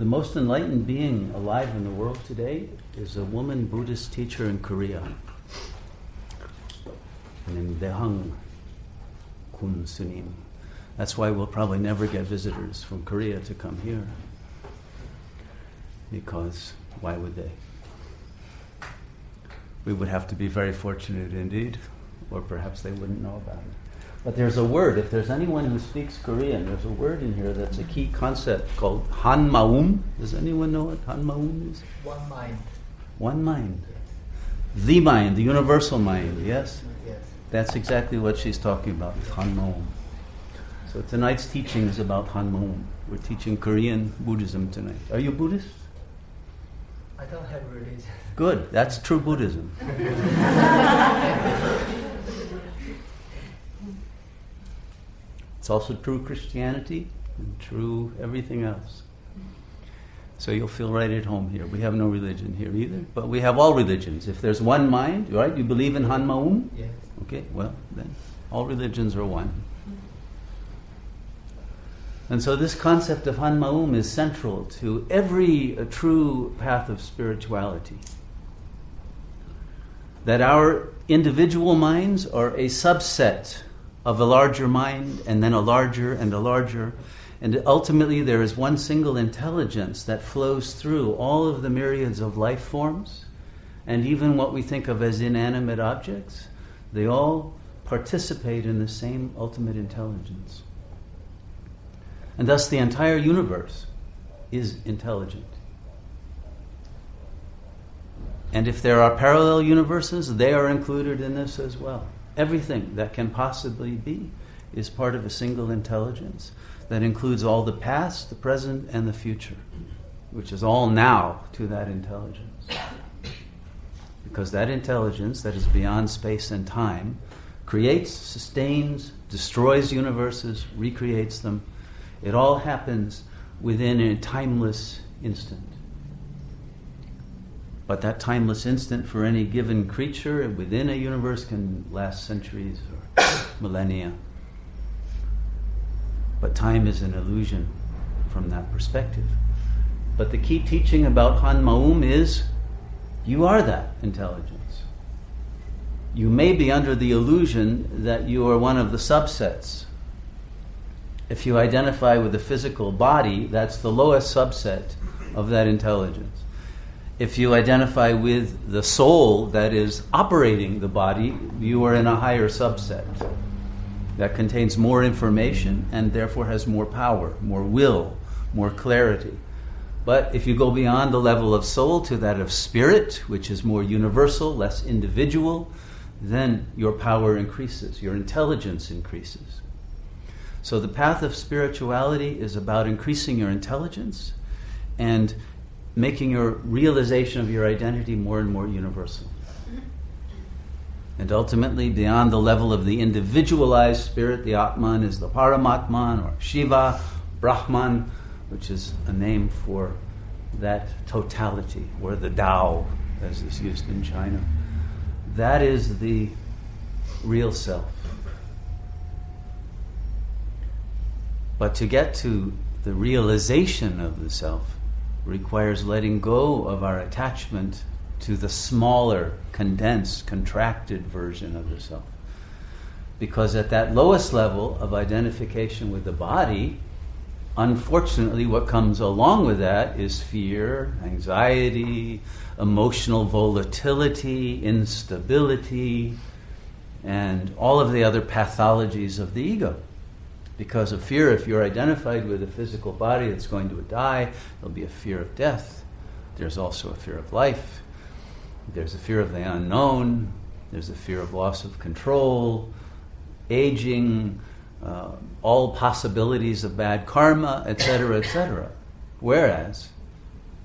The most enlightened being alive in the world today is a woman Buddhist teacher in Korea named Daehaeng Kun Sunim. That's why we'll probably never get visitors from Korea to come here. Because why would they? We would have to be very fortunate indeed, or perhaps they wouldn't know about it. But there's a word, if there's anyone who speaks Korean, there's a word in here that's a key concept called Han Maum. Does anyone know what Han Maum is? One mind. One mind. The mind, the universal mind, yes? Yes. That's exactly what she's talking about, Han Maum. So tonight's teaching is about Han Maum. We're teaching Korean Buddhism tonight. Are you Buddhist? I don't have religion. Good, that's true Buddhism. It's also true Christianity and true everything else. So you'll feel right at home here. We have no religion here either, but we have all religions. If there's one mind, right? You believe in Hanmaum? Yes. Okay, well, then all religions are one. And so this concept of Hanmaum is central to every uh, true path of spirituality. That our individual minds are a subset of a larger mind, and then a larger and a larger. And ultimately, there is one single intelligence that flows through all of the myriads of life forms, and even what we think of as inanimate objects. They all participate in the same ultimate intelligence. And thus, the entire universe is intelligent. And if there are parallel universes, they are included in this as well. Everything that can possibly be is part of a single intelligence that includes all the past, the present, and the future, which is all now to that intelligence. Because that intelligence that is beyond space and time creates, sustains, destroys universes, recreates them. It all happens within a timeless instant. But that timeless instant for any given creature within a universe can last centuries or millennia. But time is an illusion from that perspective. But the key teaching about Han Maum is you are that intelligence. You may be under the illusion that you are one of the subsets. If you identify with the physical body, that's the lowest subset of that intelligence. If you identify with the soul that is operating the body, you are in a higher subset that contains more information and therefore has more power, more will, more clarity. But if you go beyond the level of soul to that of spirit, which is more universal, less individual, then your power increases, your intelligence increases. So the path of spirituality is about increasing your intelligence and making your realization of your identity more and more universal. And ultimately, beyond the level of the individualized spirit, the Atman is the Paramatman or Shiva, Brahman, which is a name for that totality, or the Tao, as is used in China. That is the real self. But to get to the realization of the self requires letting go of our attachment to the smaller, condensed, contracted version of the self. Because at that lowest level of identification with the body, unfortunately, what comes along with that is fear, anxiety, emotional volatility, instability, and all of the other pathologies of the ego because of fear. If you're identified with a physical body that's going to die, there'll be a fear of death. There's also a fear of life. There's a fear of the unknown. There's a fear of loss of control, aging, uh, all possibilities of bad karma, etc., etc. Whereas,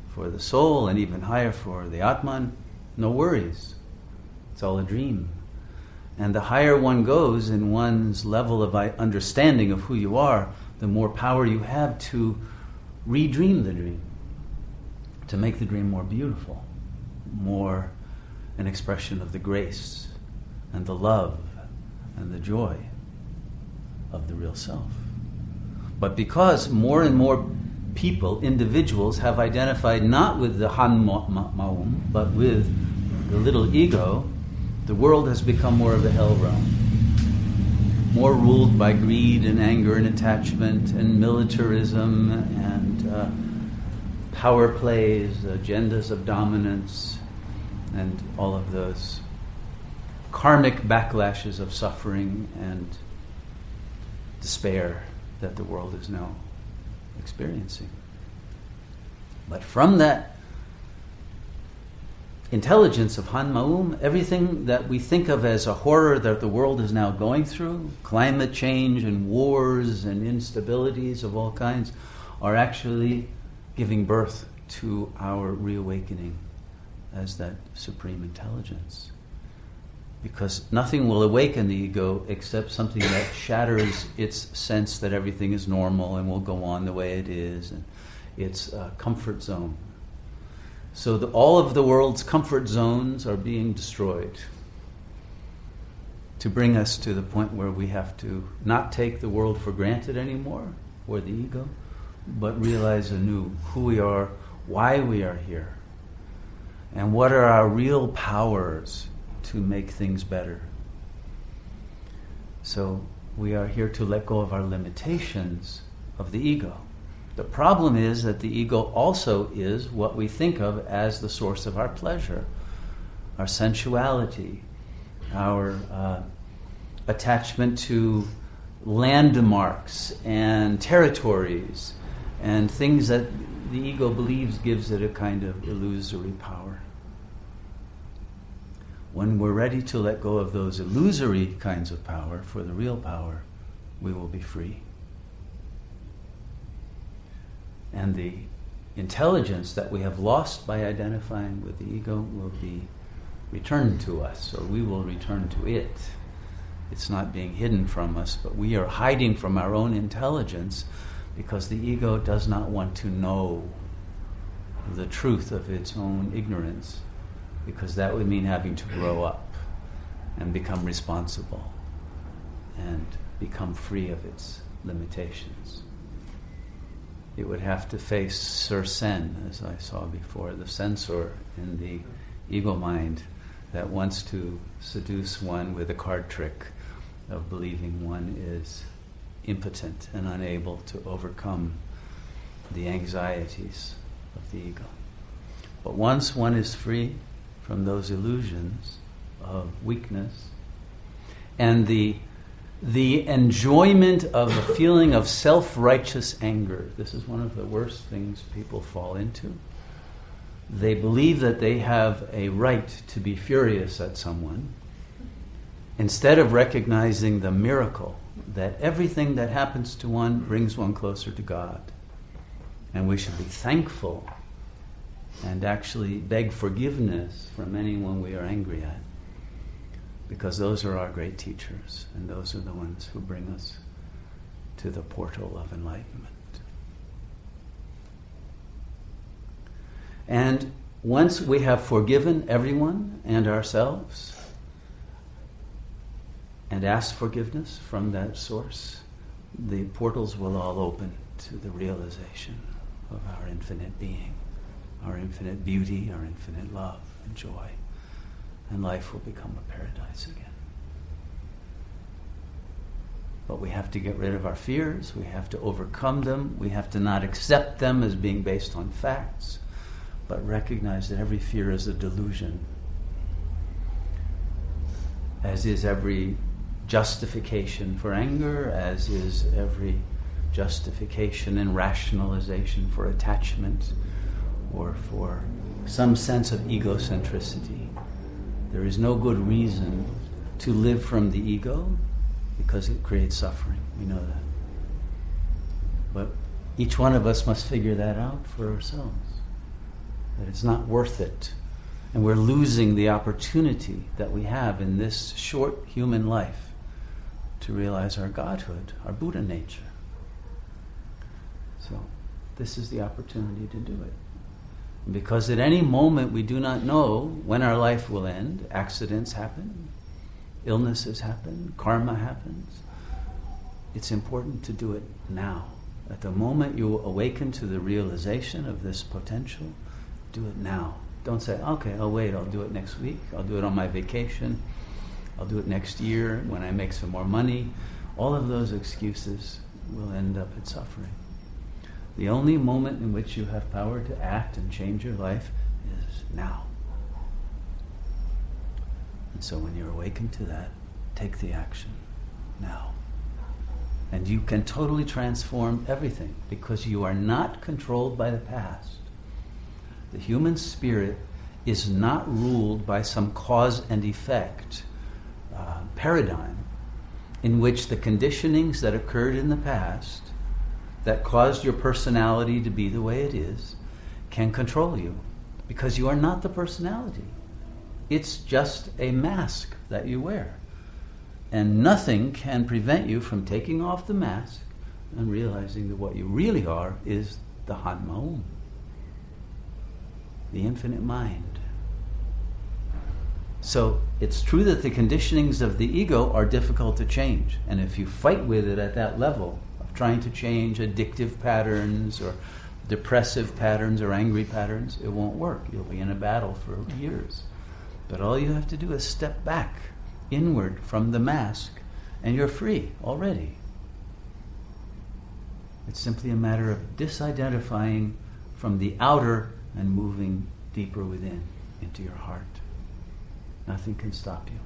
for the soul, and even higher for the Atman, no worries. It's all a dream. And the higher one goes in one's level of understanding of who you are, the more power you have to redream the dream, to make the dream more beautiful, more an expression of the grace and the love and the joy of the real self. But because more and more people, individuals, have identified not with the Han Maum, but with the little ego, the world has become more of a hell realm. More ruled by greed and anger and attachment and militarism and uh, power plays, agendas of dominance, and all of those karmic backlashes of suffering and despair that the world is now experiencing. But from that intelligence of Han Maum, everything that we think of as a horror that the world is now going through, climate change and wars and instabilities of all kinds, are actually giving birth to our reawakening as that supreme intelligence. Because nothing will awaken the ego except something that shatters its sense that everything is normal and will go on the way it is, and its uh, comfort zone. So the, all of the world's comfort zones are being destroyed to bring us to the point where we have to not take the world for granted anymore, or the ego, but realize anew who we are, why we are here, and what are our real powers to make things better. So we are here to let go of our limitations of the ego. The problem is that the ego also is what we think of as the source of our pleasure, our sensuality, our uh, attachment to landmarks and territories and things that the ego believes gives it a kind of illusory power. When we're ready to let go of those illusory kinds of power for the real power, we will be free. And the intelligence that we have lost by identifying with the ego will be returned to us, or we will return to it. It's not being hidden from us, but we are hiding from our own intelligence because the ego does not want to know the truth of its own ignorance, because that would mean having to grow up and become responsible and become free of its limitations. It would have to face Sir Sen, as I saw before, the censor in the ego mind that wants to seduce one with a card trick of believing one is impotent and unable to overcome the anxieties of the ego. But once one is free from those illusions of weakness and the the enjoyment of a feeling of self righteous anger. This is one of the worst things people fall into. They believe that they have a right to be furious at someone instead of recognizing the miracle that everything that happens to one brings one closer to God. And we should be thankful and actually beg forgiveness from anyone we are angry at. Because those are our great teachers, and those are the ones who bring us to the portal of enlightenment. And once we have forgiven everyone and ourselves, and ask forgiveness from that source, the portals will all open to the realization of our infinite being, our infinite beauty, our infinite love and joy. And life will become a paradise again. But we have to get rid of our fears, we have to overcome them, we have to not accept them as being based on facts, but recognize that every fear is a delusion, as is every justification for anger, as is every justification and rationalization for attachment or for some sense of egocentricity. There is no good reason to live from the ego because it creates suffering. We know that. But each one of us must figure that out for ourselves. That it's not worth it. And we're losing the opportunity that we have in this short human life to realize our godhood, our Buddha nature. So, this is the opportunity to do it. Because at any moment we do not know when our life will end. Accidents happen, illnesses happen, karma happens. It's important to do it now At the moment you awaken to the realization of this potential, do it now. Don't say, okay, I'll wait, I'll do it next week, I'll do it on my vacation, I'll do it next year when I make some more money. All of those excuses will end up in suffering. The only moment in which you have power to act and change your life is now. And so when you're awakened to that, take the action now. And you can totally transform everything because you are not controlled by the past. The human spirit is not ruled by some cause and effect uh, paradigm in which the conditionings that occurred in the past that caused your personality to be the way it is can control you because you are not the personality. It's just a mask that you wear. And nothing can prevent you from taking off the mask and realizing that what you really are is the Hanmaum, the infinite mind. So it's true that the conditionings of the ego are difficult to change. And if you fight with it at that level trying to change addictive patterns or depressive patterns or angry patterns, it won't work. You'll be in a battle for years. But all you have to do is step back inward from the mask, and you're free already. It's simply a matter of disidentifying from the outer and moving deeper within into your heart. Nothing can stop you.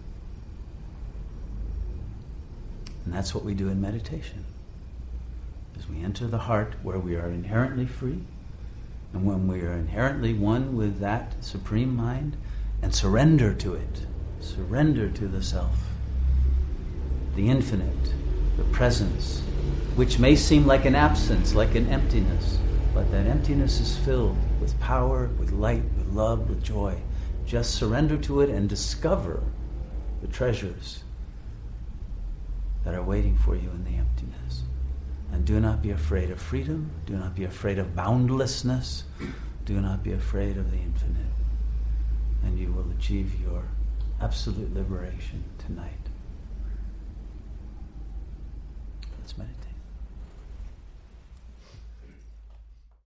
And that's what we do in meditation. As we enter the heart where we are inherently free, and when we are inherently one with that supreme mind, and surrender to it, surrender to the self, the infinite, the presence, which may seem like an absence, like an emptiness, but that emptiness is filled with power, with light, with love, with joy. Just surrender to it and discover the treasures that are waiting for you in the emptiness. And do not be afraid of freedom. Do not be afraid of boundlessness. Do not be afraid of the infinite. And you will achieve your absolute liberation tonight.